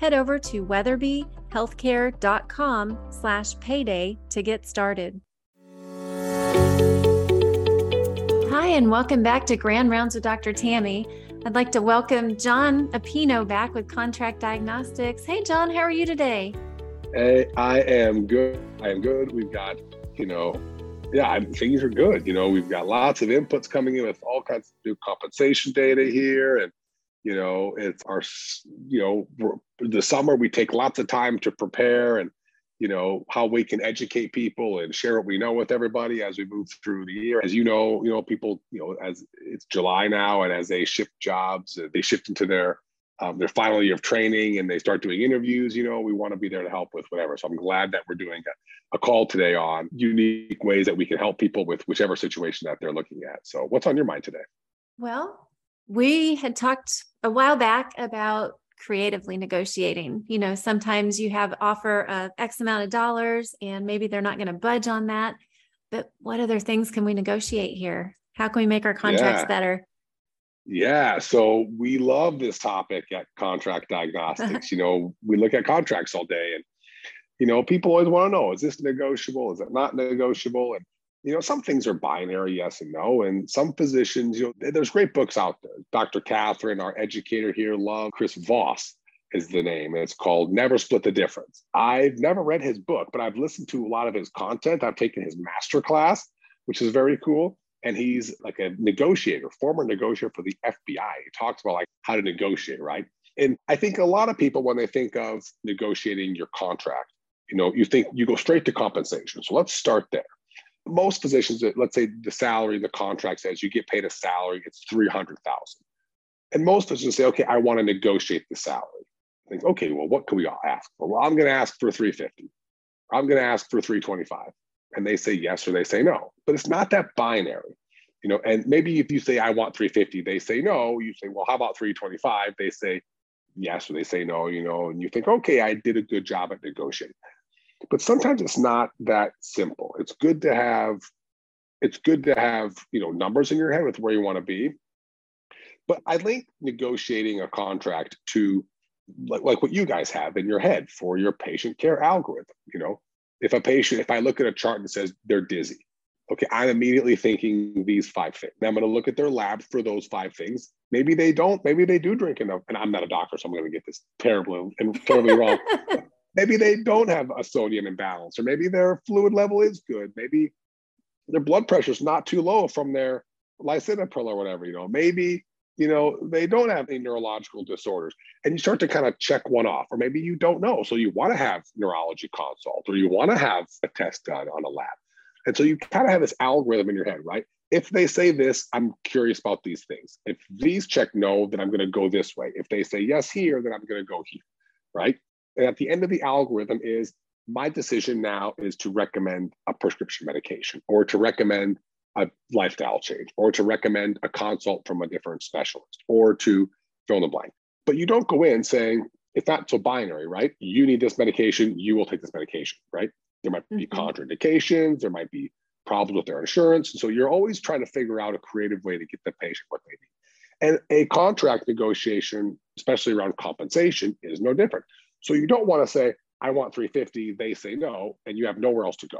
head over to weatherbyhealthcare.com slash payday to get started. Hi, and welcome back to Grand Rounds with Dr. Tammy. I'd like to welcome Jon Appino back with Contract Diagnostics. Hey, John, how are you today? Hey, I am good. I am good. We've got, you know, yeah, things are good. You know, we've got lots of inputs coming in with all kinds of new compensation data here. And, you know, it's our, you know, the summer we take lots of time to prepare and, you know, how we can educate people and share what we know with everybody as we move through the year. As you know, you know, people, you know, as it's July now and as they shift jobs, they shift into their um, their final year of training and they start doing interviews, you know, we want to be there to help with whatever. So I'm glad that we're doing a, a, call today on unique ways that we can help people with whichever situation that they're looking at. So what's on your mind today? Well, we had talked a while back about creatively negotiating. You know, sometimes you have offer of X amount of dollars and maybe they're not going to budge on that. But what other things can we negotiate here? How can we make our contracts yeah. better? Yeah, so we love this topic at Contract uh-huh. Diagnostics. you know, we look at contracts all day, and you know, people always want to know: is this negotiable? Is it not negotiable? And you know, some things are binary, yes and no, and some positions, you know, there's great books out there. Dr. Catherine, our educator here, love Chris Voss is the name. It's called Never Split the Difference. I've never read his book, but I've listened to a lot of his content. I've taken his master class, which is very cool and he's like a negotiator, former negotiator for the FBI. He talks about like how to negotiate, right? And I think a lot of people, when they think of negotiating your contract, you know, you think you go straight to compensation. So let's start there. Most positions, let's say the salary, the contract says you get paid a salary, it's 300,000. And most positions say, okay, I want to negotiate the salary. I think, okay, well, what can we all ask for? Well, I'm going to ask for 350. I'm going to ask for 325 and they say yes or they say no. But it's not that binary, you know. And maybe if you say I want 350, they say no. You say, well, how about 325? They say yes or they say no, you know. And you think, okay, I did a good job at negotiating. But sometimes it's not that simple. It's good to have, it's good to have, you know, numbers in your head with where you want to be. But I link negotiating a contract to like, like what you guys have in your head for your patient care algorithm. You know, if a patient, if I look at a chart and says they're dizzy, okay, I'm immediately thinking these five things. I'm going to look at their lab for those five things. Maybe they don't. Maybe they do drink enough. And I'm not a doctor, so I'm going to get this terrible and terribly wrong. maybe they don't have a sodium imbalance, or maybe their fluid level is good. Maybe their blood pressure is not too low from their lisinopril or whatever. You know, maybe you know, they don't have any neurological disorders. And you start to kind of check one off, or maybe you don't know. So you want to have neurology consult, or you want to have a test done on a lab. And so you kind of have this algorithm in your head, right? If they say this, I'm curious about these things. If these check no, then I'm going to go this way. If they say yes here, then I'm going to go here, right? And at the end of the algorithm is my decision now is to recommend a prescription medication or to recommend a lifestyle change or to recommend a consult from a different specialist or to fill in the blank. But you don't go in saying, it's not so binary, right? You need this medication, you will take this medication, right? There might be mm-hmm. contraindications, there might be problems with their insurance. And so you're always trying to figure out a creative way to get the patient what they need. And a contract negotiation, especially around compensation, is no different. So you don't want to say, I want 350, they say no, and you have nowhere else to go,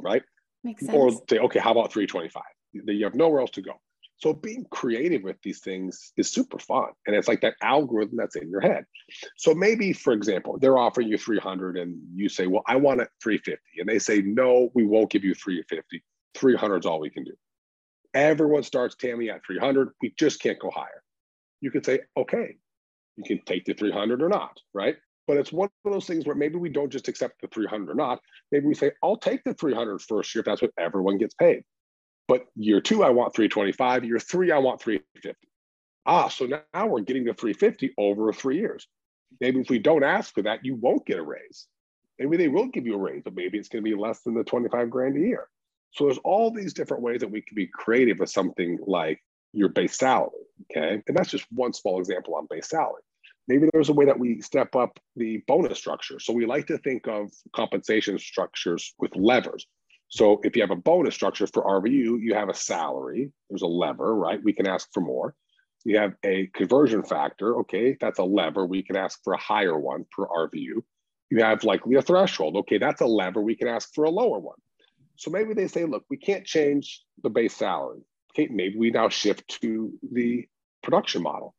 right? Makes sense. Or say, okay, how about 325? You have nowhere else to go. So being creative with these things is super fun. And it's like that algorithm that's in your head. So maybe, for example, they're offering you 300 and you say, well, I want it 350. And they say, no, we won't give you 350. 300 is all we can do. Everyone starts Tammy at 300. We just can't go higher. You can say, okay, you can take the 300 or not, right? But it's one of those things where maybe we don't just accept the 300 or not. Maybe we say, I'll take the 300 first year if that's what everyone gets paid. But year two, I want 325. Year three, I want 350. Ah, so now we're getting to 350 over three years. Maybe if we don't ask for that, you won't get a raise. Maybe they will give you a raise, but maybe it's going to be less than the 25 grand a year. So there's all these different ways that we can be creative with something like your base salary. Okay. And that's just one small example on base salary. Maybe there's a way that we step up the bonus structure. So we like to think of compensation structures with levers. So if you have a bonus structure for RVU, you have a salary, there's a lever, right? We can ask for more. You have a conversion factor, okay, that's a lever. We can ask for a higher one per RVU. You have likely a threshold, okay, that's a lever. We can ask for a lower one. So maybe they say, look, we can't change the base salary. Okay, maybe we now shift to the production model.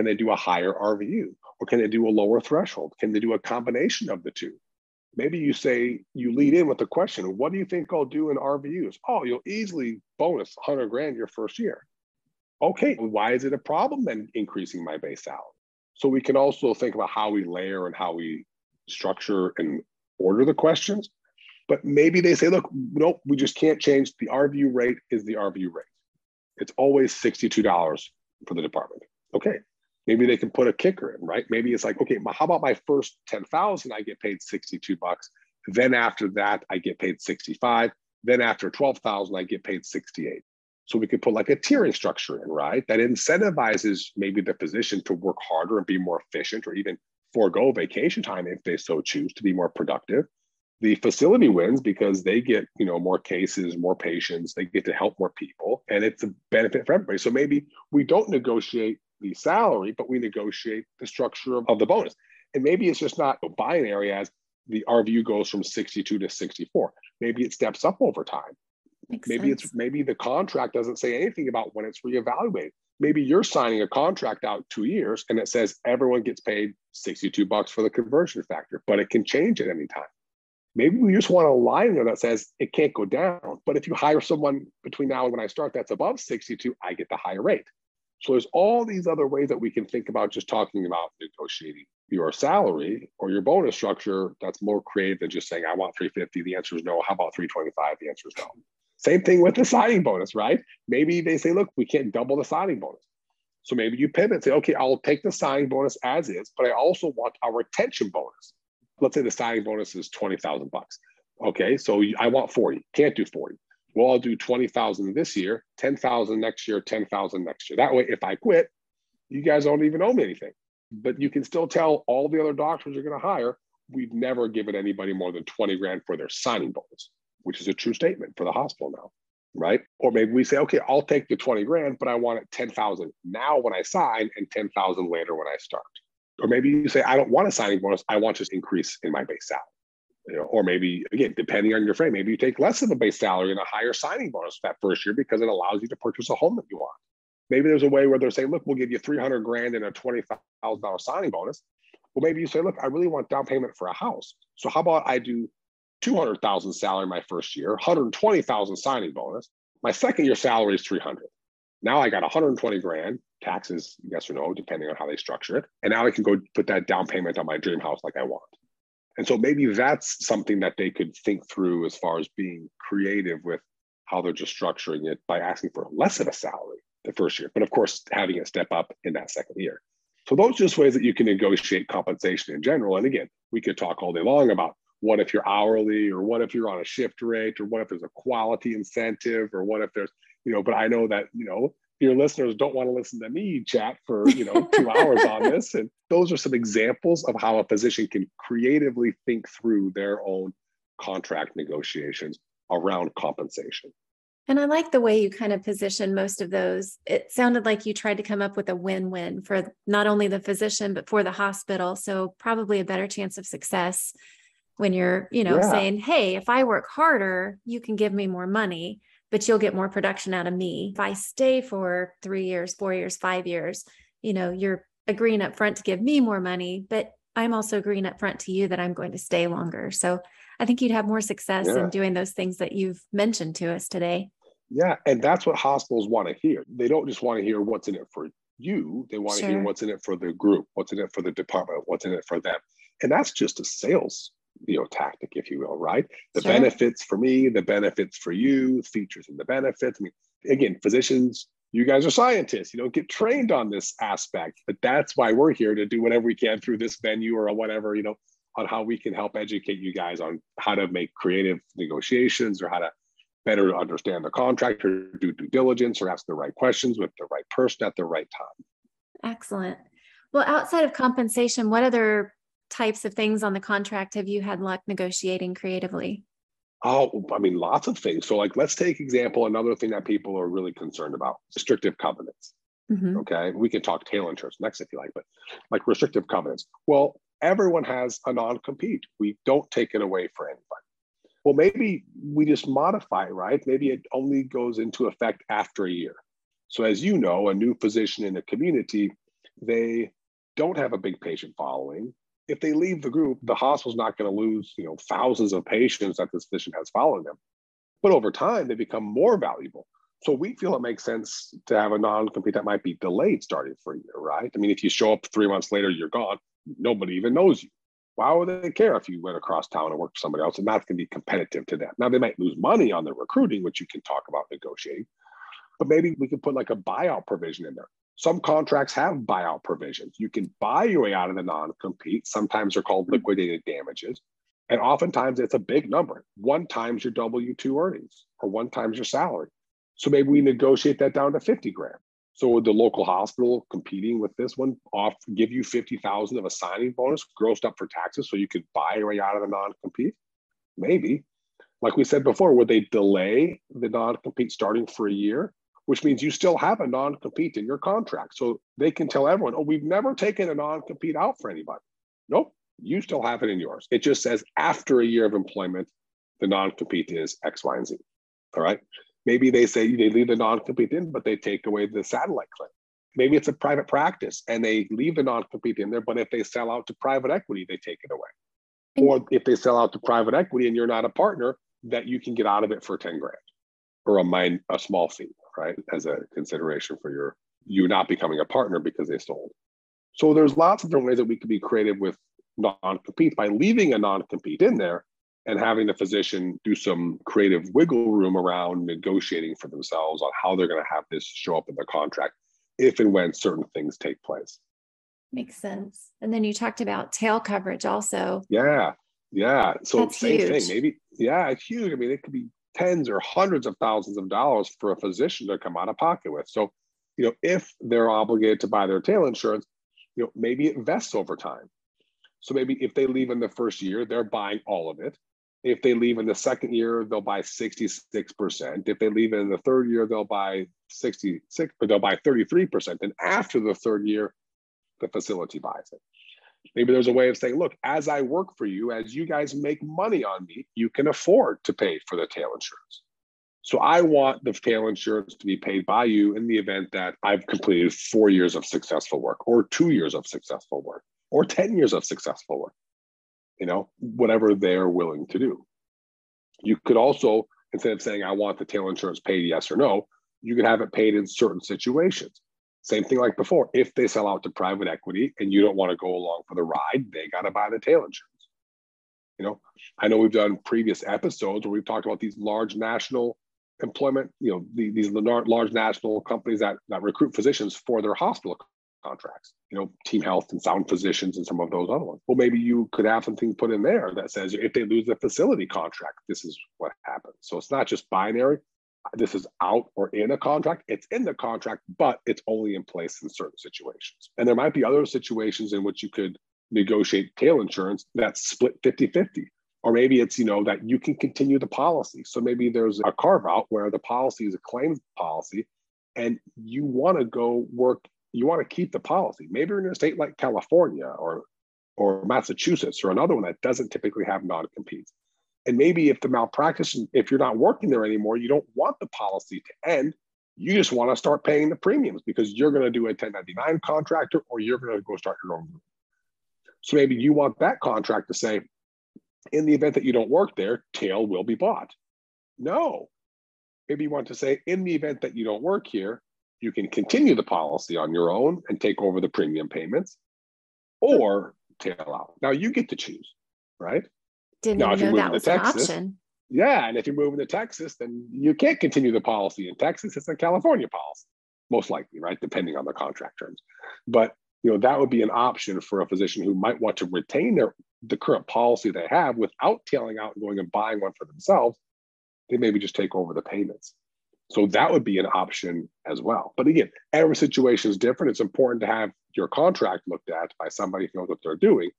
Can they do a higher RVU? Or can they do a lower threshold? Can they do a combination of the two? Maybe you say, you lead in with the question, what do you think I'll do in RVUs? Oh, you'll easily bonus 100 grand your first year. Okay, why is it a problem then increasing my base salary? So we can also think about how we layer and how we structure and order the questions. But maybe they say, look, nope, we just can't change. The RVU rate is the RVU rate. It's always $62 for the department. Okay, maybe they can put a kicker in, right? Maybe it's like, okay, how about my first 10,000, I get paid 62 bucks. Then after that, I get paid 65. Then after 12,000, I get paid 68. So we could put like a tiering structure in, right? That incentivizes maybe the physician to work harder and be more efficient or even forego vacation time if they so choose to be more productive the facility wins because they get you know more cases more patients they get to help more people and it's a benefit for everybody so maybe we don't negotiate the salary but we negotiate the structure of, of the bonus and maybe it's just not binary as the RVU goes from 62 to 64 maybe it steps up over time Makes maybe sense. it's maybe the contract doesn't say anything about when it's reevaluated maybe you're signing a contract out two years and it says everyone gets paid 62 bucks for the conversion factor but it can change at any time Maybe we just want a line there that says it can't go down. But if you hire someone between now and when I start that's above 62, I get the higher rate. So there's all these other ways that we can think about just talking about negotiating your salary or your bonus structure that's more creative than just saying, I want 350. The answer is no. How about 325? The answer is no. Same thing with the signing bonus, right? Maybe they say, look, we can't double the signing bonus. So maybe you pivot and say, okay, I'll take the signing bonus as is, but I also want our retention bonus let's say the signing bonus is 20,000 bucks. Okay, so I want 40, can't do 40. Well, I'll do 20,000 this year, 10,000 next year, 10,000 next year. That way, if I quit, you guys don't even owe me anything. But you can still tell all the other doctors you're going to hire, we've never given anybody more than 20 grand for their signing bonus, which is a true statement for the hospital now, right? Or maybe we say, okay, I'll take the 20 grand, but I want it 10,000 now when I sign and 10,000 later when I start. Or maybe you say, I don't want a signing bonus. I want just increase in my base salary. You know, or maybe again, depending on your frame, maybe you take less of a base salary and a higher signing bonus that first year because it allows you to purchase a home that you want. Maybe there's a way where they're saying, look, we'll give you 300 grand and a $20,000 signing bonus. Well, maybe you say, look, I really want down payment for a house. So how about I do 200,000 salary my first year, 120,000 signing bonus. My second year salary is 300. Now I got 120 grand, taxes, yes or no, depending on how they structure it. And now I can go put that down payment on my dream house like I want. And so maybe that's something that they could think through as far as being creative with how they're just structuring it by asking for less of a salary the first year, but of course, having it step up in that second year. So those are just ways that you can negotiate compensation in general. And again, we could talk all day long about what if you're hourly or what if you're on a shift rate or what if there's a quality incentive or what if there's you know but i know that you know your listeners don't want to listen to me chat for you know two hours on this and those are some examples of how a physician can creatively think through their own contract negotiations around compensation and I like the way you kind of position most of those. It sounded like you tried to come up with a win win for not only the physician, but for the hospital. So, probably a better chance of success when you're, you know, yeah. saying, hey, if I work harder, you can give me more money but you'll get more production out of me. If I stay for three years, four years, five years, you know, you're agreeing up front to give me more money, but I'm also agreeing up front to you that I'm going to stay longer. So I think you'd have more success yeah. in doing those things that you've mentioned to us today. Yeah. And that's what hospitals want to hear. They don't just want to hear what's in it for you, they want sure. to hear what's in it for the group, what's in it for the department, what's in it for them. And that's just a sales you know tactic if you will right the sure. benefits for me the benefits for you features and the benefits i mean again physicians you guys are scientists. You don't get trained on this aspect, but that's why we're here to do whatever we can through this venue or whatever, you know, on how we can help educate you guys on how to make creative negotiations or how to better understand the contract or do due diligence or ask the right questions with the right person at the right time. Excellent. Well, outside of compensation, what other types of things on the contract have you had luck negotiating creatively? Oh, I mean, lots of things. So, like, let's take example another thing that people are really concerned about: restrictive covenants. Mm-hmm. Okay, we can talk tail insurance next if you like, but like restrictive covenants. Well, everyone has a non-compete. We don't take it away for anybody. Well, maybe we just modify, right? Maybe it only goes into effect after a year. So, as you know, a new physician in a community, they don't have a big patient following if they leave the group, the hospital's not going to lose, you know, thousands of patients that this physician has following them. But over time, they become more valuable. So we feel it makes sense to have a non-compete that might be delayed starting for a year, right? I mean, if you show up three months later, you're gone. Nobody even knows you. Why would they care if you went across town and worked for somebody else? And that's going to be competitive to them. Now they might lose money on their recruiting, which you can talk about negotiating. But maybe we could put like a buyout provision in there. Some contracts have buyout provisions. You can buy your way out of the non compete. Sometimes they're called mm-hmm. liquidated damages. And oftentimes it's a big number one times your W 2 earnings or one times your salary. So maybe we negotiate that down to 50 grand. So would the local hospital competing with this one off give you 50,000 of a signing bonus grossed up for taxes so you could buy your way out of the non-compete? Maybe. Like we said before, would they delay the non-compete starting for a year? Which means you still have a non compete in your contract. So they can tell everyone, oh, we've never taken a non compete out for anybody. Nope, you still have it in yours. It just says after a year of employment, the non compete is X, Y, and Z. All right. Maybe they say they leave the non compete in, but they take away the satellite clinic. Maybe it's a private practice and they leave the non compete in there, but if they sell out to private equity, they take it away. Or if they sell out to private equity and you're not a partner, that you can get out of it for 10 grand or a mine a small fee right? As a consideration for your you not becoming a partner because they sold. So there's lots of different ways that we could be creative with non-compete by leaving a non-compete in there and having the physician do some creative wiggle room around negotiating for themselves on how they're going to have this show up in the contract if and when certain things take place. Makes sense. And then you talked about tail coverage also. Yeah. Yeah. So That's same huge. thing. Maybe, yeah, it's huge. I mean, it could be tens or hundreds of thousands of dollars for a physician to come out of pocket with. So, you know, if they're obligated to buy their tail insurance, you know, maybe it vests over time. So maybe if they leave in the first year, they're buying all of it. If they leave in the second year, they'll buy 66%. If they leave in the third year, they'll buy 66, but they'll buy 33%. And after the third year, the facility buys it. Maybe there's a way of saying, look, as I work for you, as you guys make money on me, you can afford to pay for the tail insurance. So I want the tail insurance to be paid by you in the event that I've completed four years of successful work, or two years of successful work, or 10 years of successful work, you know, whatever they're willing to do. You could also, instead of saying, I want the tail insurance paid yes or no, you could have it paid in certain situations. Same thing like before. If they sell out to private equity and you don't want to go along for the ride, they got to buy the tail insurance. You know, I know we've done previous episodes where we've talked about these large national employment, you know, the, these large national companies that, that recruit physicians for their hospital contracts, you know, Team Health and Sound Physicians and some of those other ones. Well, maybe you could have something put in there that says if they lose the facility contract, this is what happens. So it's not just binary this is out or in a contract. It's in the contract, but it's only in place in certain situations. And there might be other situations in which you could negotiate tail insurance that's split 50 50. Or maybe it's, you know, that you can continue the policy. So maybe there's a carve out where the policy is a claims policy and you want to go work, you want to keep the policy. Maybe you're in a state like California or or Massachusetts or another one that doesn't typically have non-competes. And maybe if the malpractice, if you're not working there anymore, you don't want the policy to end. You just want to start paying the premiums because you're going to do a 1099 contractor or you're going to go start your own group. So maybe you want that contract to say, in the event that you don't work there, tail will be bought. No. Maybe you want to say, in the event that you don't work here, you can continue the policy on your own and take over the premium payments or tail out. Now you get to choose, right? Didn't now, even know that was Texas, an option. Yeah, and if you're moving to Texas, then you can't continue the policy in Texas. It's a California policy. most likely, right? Depending on the contract terms. But you know, that would be an option for a physician who might want to retain their the current policy they have without tailing out and going and buying one for themselves. They maybe just take over the payments. So that would be an option as well. But again, every situation is different. It's important to have your contract looked at by somebody who knows what they're doing.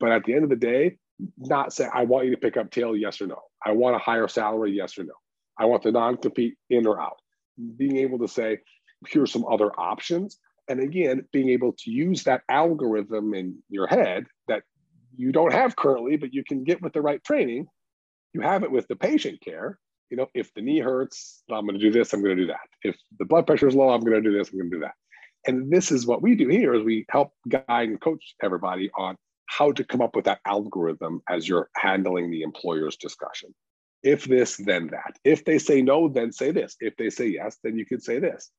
But at the end of the day, not say, I want you to pick up tail, yes or no. I want a higher salary, yes or no. I want the non compete in or out. Being able to say, here's some other options. And again, being able to use that algorithm in your head that you don't have currently, but you can get with the right training. You have it with the patient care you know, if the knee hurts, I'm going to do this, I'm going to do that. If the blood pressure is low, I'm going to do this, I'm going to do that. And this is what we do here is we help guide and coach everybody on how to come up with that algorithm as you're handling the employer's discussion. If this, then that. If they say no, then say this. If they say yes, then you can say this.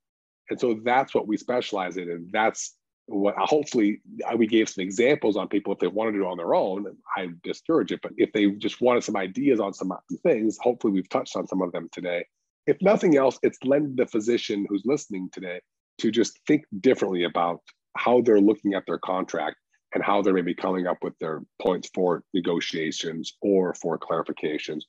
And so that's what we specialize in. And that's what hopefully we gave some examples on people if they wanted to do it on their own i discourage it but if they just wanted some ideas on some things hopefully we've touched on some of them today if nothing else it's lend the physician who's listening today to just think differently about how they're looking at their contract and how they're maybe coming up with their points for negotiations or for clarifications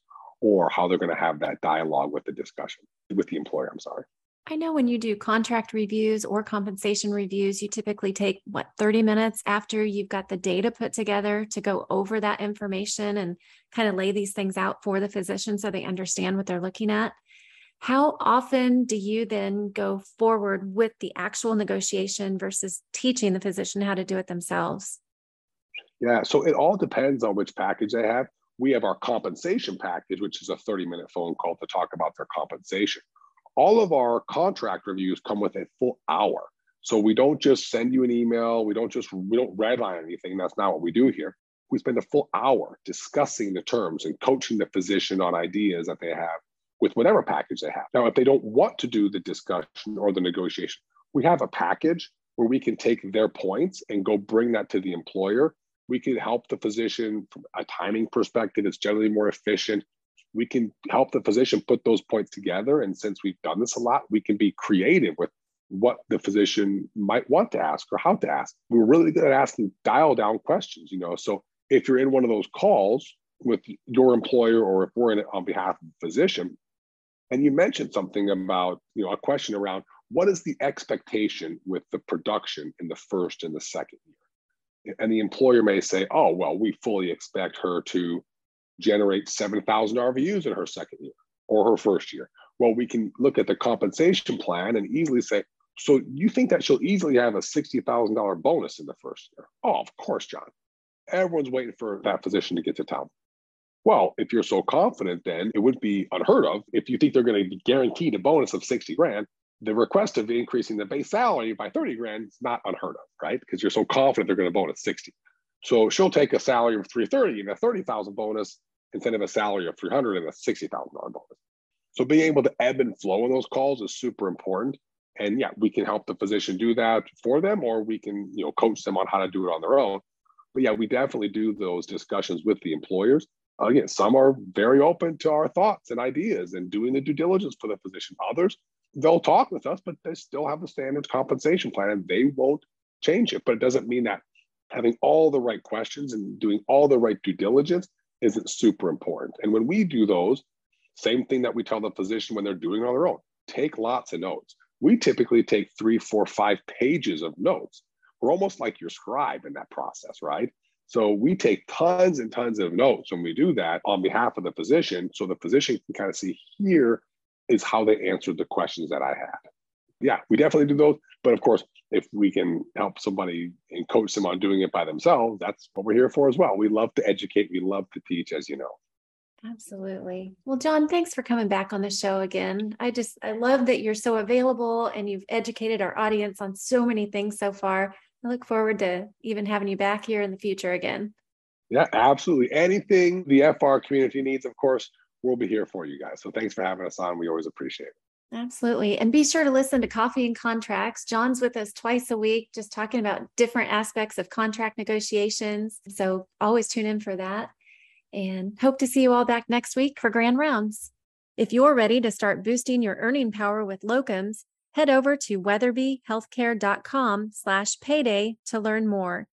or how they're going to have that dialogue with the discussion with the employer i'm sorry I know when you do contract reviews or compensation reviews, you typically take what 30 minutes after you've got the data put together to go over that information and kind of lay these things out for the physician so they understand what they're looking at. How often do you then go forward with the actual negotiation versus teaching the physician how to do it themselves? Yeah, so it all depends on which package they have. We have our compensation package, which is a 30 minute phone call to talk about their compensation all of our contract reviews come with a full hour. So we don't just send you an email. We don't just we don't redline anything. That's not what we do here. We spend a full hour discussing the terms and coaching the physician on ideas that they have with whatever package they have. Now, if they don't want to do the discussion or the negotiation, we have a package where we can take their points and go bring that to the employer. We can help the physician from a timing perspective. It's generally more efficient we can help the physician put those points together. And since we've done this a lot, we can be creative with what the physician might want to ask or how to ask. We're really good at asking dial down questions, you know. So if you're in one of those calls with your employer or if we're in it on behalf of the physician, and you mentioned something about, you know, a question around what is the expectation with the production in the first and the second year? And the employer may say, oh, well, we fully expect her to generate 7,000 RVUs in her second year or her first year. Well, we can look at the compensation plan and easily say, so you think that she'll easily have a $60,000 bonus in the first year? Oh, of course, Jon. Everyone's waiting for that physician to get to town. Well, if you're so confident, then it would be unheard of. If you think they're going to be guaranteed a bonus of 60 grand, the request of increasing the base salary by 30 grand is not unheard of, right? Because you're so confident they're going to bonus 60. So she'll take a salary of 330 and a 30,000 bonus instead of a salary of 300 and a $60,000 bonus. So being able to ebb and flow in those calls is super important. And yeah, we can help the physician do that for them, or we can, you know, coach them on how to do it on their own. But yeah, we definitely do those discussions with the employers. Again, some are very open to our thoughts and ideas and doing the due diligence for the physician. Others, they'll talk with us, but they still have the standard compensation plan and they won't change it. But it doesn't mean that having all the right questions and doing all the right due diligence isn't super important. And when we do those, same thing that we tell the physician when they're doing it on their own take lots of notes. We typically take three, four, five pages of notes. We're almost like your scribe in that process, right? So we take tons and tons of notes when we do that on behalf of the physician. So the physician can kind of see here is how they answered the questions that I had. Yeah, we definitely do those. But of course, if we can help somebody and coach them on doing it by themselves, that's what we're here for as well. We love to educate, we love to teach, as you know. Absolutely. Well, Jon, thanks for coming back on the show again. I just, I love that you're so available and you've educated our audience on so many things so far. I look forward to even having you back here in the future again. Yeah, absolutely. Anything the FR community needs, of course, we'll be here for you guys. So thanks for having us on. We always appreciate it. Absolutely. And be sure to listen to Coffee and Contracts. Jon's with us twice a week, just talking about different aspects of contract negotiations. So always tune in for that. And hope to see you all back next week for Grand Rounds. If you're ready to start boosting your earning power with locums, Head over to weatherbyhealthcare.com slash payday to learn more.